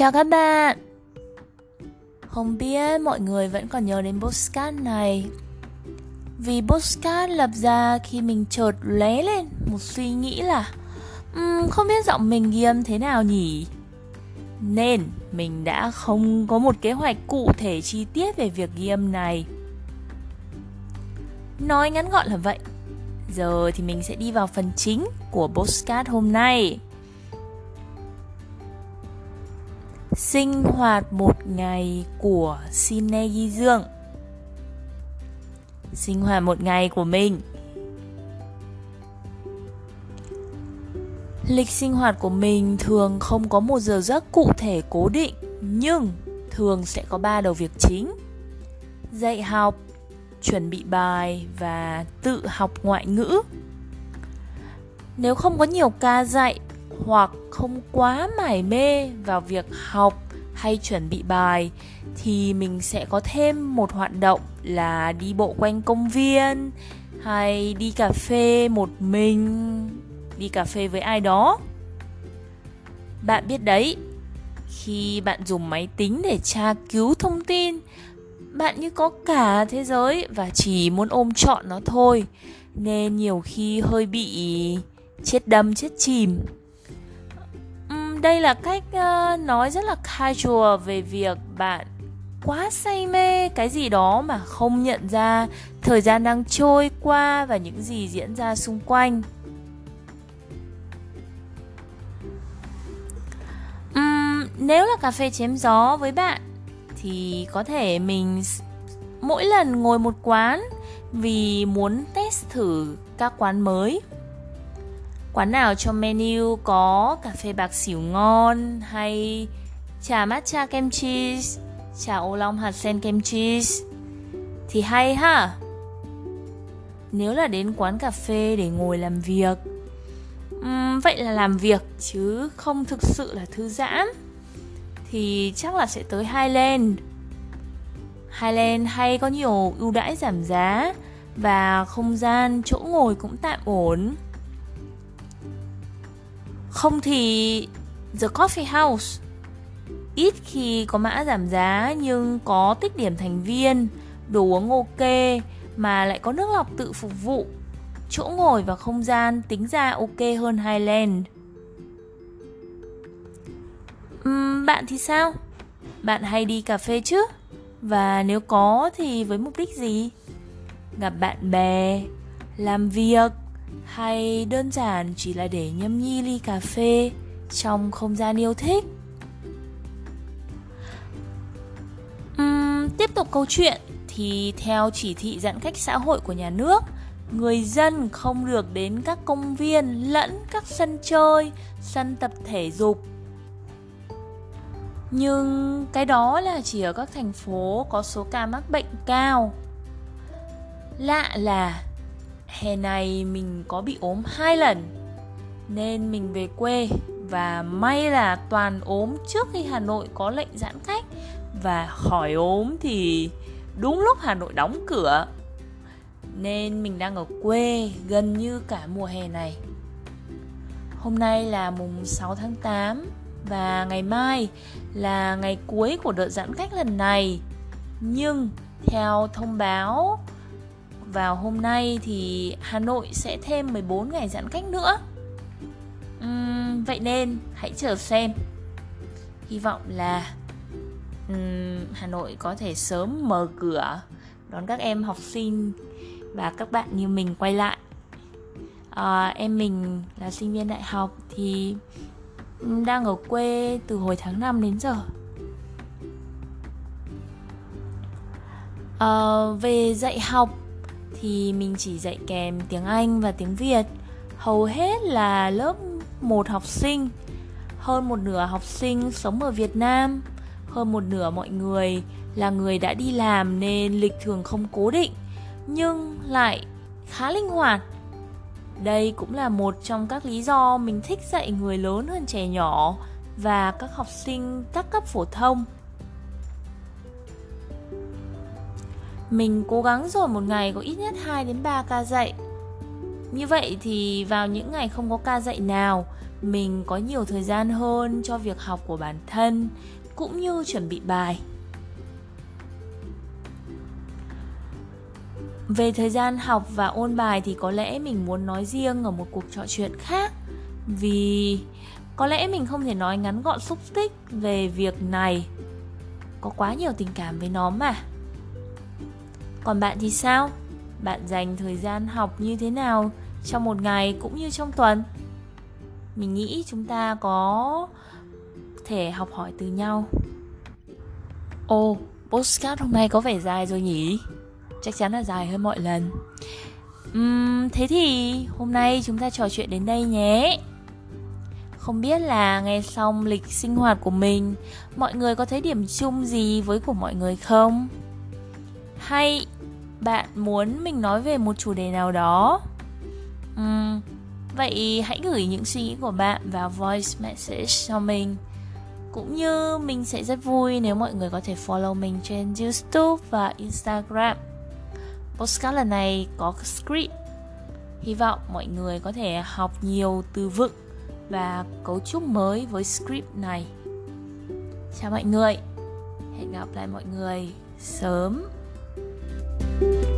Chào các bạn. Không biết mọi người vẫn còn nhớ đến postcard này. Vì postcard lập ra khi mình chợt lé lên một suy nghĩ là um, Không biết giọng mình ghi âm thế nào nhỉ? Nên mình đã không có một kế hoạch cụ thể chi tiết về việc ghi âm này. Nói ngắn gọn là vậy. Giờ thì mình sẽ đi vào phần chính của postcard hôm nay. Sinh hoạt một ngày của Sine Ghi Dương. Sinh hoạt một ngày của mình. Lịch sinh hoạt của mình thường không có một giờ giấc cụ thể cố định Nhưng thường sẽ có ba đầu việc chính. Dạy học, chuẩn bị bài và tự học ngoại ngữ. Nếu không có nhiều ca dạy hoặc không quá mải mê vào việc học hay chuẩn bị bài, thì mình sẽ có thêm một hoạt động là đi bộ quanh công viên hay đi cà phê một mình. Đi cà phê với ai đó. Bạn biết đấy, khi bạn dùng máy tính để tra cứu thông tin, bạn như có cả thế giới và chỉ muốn ôm trọn nó thôi, nên nhiều khi hơi bị chết đâm, chết chìm đây là cách uh, nói rất là casual về việc bạn quá say mê cái gì đó mà không nhận ra thời gian đang trôi qua và những gì diễn ra xung quanh. Uhm, nếu là cà phê chém gió với bạn thì có thể mình mỗi lần ngồi một quán vì muốn test thử các quán mới quán nào trong menu có cà phê bạc xỉu ngon hay trà matcha kem cheese, trà ô long hạt sen kem cheese thì hay ha. Nếu là đến quán cà phê để ngồi làm việc, um, vậy là làm việc chứ không thực sự là thư giãn thì chắc là sẽ tới Highland. Highland hay có nhiều ưu đãi giảm giá và không gian chỗ ngồi cũng tạm ổn. Không thì The Coffee House Ít khi có mã giảm giá nhưng có tích điểm thành viên, đồ uống ok mà lại có nước lọc tự phục vụ. Chỗ ngồi và không gian tính ra ok hơn Highland. Uhm, bạn thì sao? Bạn hay đi cà phê chứ? Và nếu có thì với mục đích gì? Gặp bạn bè, làm việc hay đơn giản chỉ là để nhâm nhi ly cà phê trong không gian yêu thích? Uhm, tiếp tục câu chuyện. Thì theo chỉ thị giãn cách xã hội của nhà nước người dân không được đến các công viên lẫn các sân chơi sân tập thể dục. Nhưng cái đó là chỉ ở các thành phố có số ca mắc bệnh cao. Lạ là hè này mình có bị ốm hai lần, nên mình về quê và may là toàn ốm trước khi Hà Nội có lệnh giãn cách và khỏi ốm thì đúng lúc Hà Nội đóng cửa nên mình đang ở quê gần như cả mùa hè này. Hôm nay là mùng 6 tháng 8 và ngày mai là ngày cuối của đợt giãn cách lần này. Nhưng theo thông báo vào hôm nay thì Hà Nội sẽ thêm 14 ngày giãn cách nữa. Uhm, vậy nên hãy chờ xem. Hy vọng là uhm, Hà Nội có thể sớm mở cửa đón các em học sinh và các bạn như mình quay lại. À, em mình là sinh viên đại học thì đang ở quê từ hồi tháng 5 đến giờ. À, về dạy học thì mình chỉ dạy kèm tiếng Anh và tiếng Việt. Hầu hết là lớp một học sinh. Hơn một nửa học sinh sống ở Việt Nam, hơn một nửa mọi người là người đã đi làm nên lịch thường không cố định nhưng lại khá linh hoạt. Đây cũng là một trong các lý do mình thích dạy người lớn hơn trẻ nhỏ và các học sinh các cấp phổ thông. Mình cố gắng rồi một ngày có ít nhất 2 đến 3 ca dạy. Như vậy thì vào những ngày không có ca dạy nào, mình có nhiều thời gian hơn cho việc học của bản thân cũng như chuẩn bị bài. Về thời gian học và ôn bài thì có lẽ mình muốn nói riêng ở một cuộc trò chuyện khác Vì có lẽ mình không thể nói ngắn gọn xúc tích về việc này Có quá nhiều tình cảm với nó mà còn bạn thì sao? Bạn dành thời gian học như thế nào trong một ngày cũng như trong tuần? Mình nghĩ chúng ta có thể học hỏi từ nhau Ồ, postcard hôm nay có vẻ dài rồi nhỉ? chắc chắn là dài hơn mọi lần uhm, thế thì hôm nay chúng ta trò chuyện đến đây nhé không biết là nghe xong lịch sinh hoạt của mình mọi người có thấy điểm chung gì với của mọi người không hay bạn muốn mình nói về một chủ đề nào đó? Uhm, vậy hãy gửi những suy nghĩ của bạn vào voice message cho mình. Cũng như mình sẽ rất vui nếu mọi người có thể follow mình trên youtube và instagram. Postcard lần này có script. Hy vọng mọi người có thể học nhiều từ vựng và cấu trúc mới với script này. Chào mọi người. Hẹn gặp lại mọi người sớm. thank you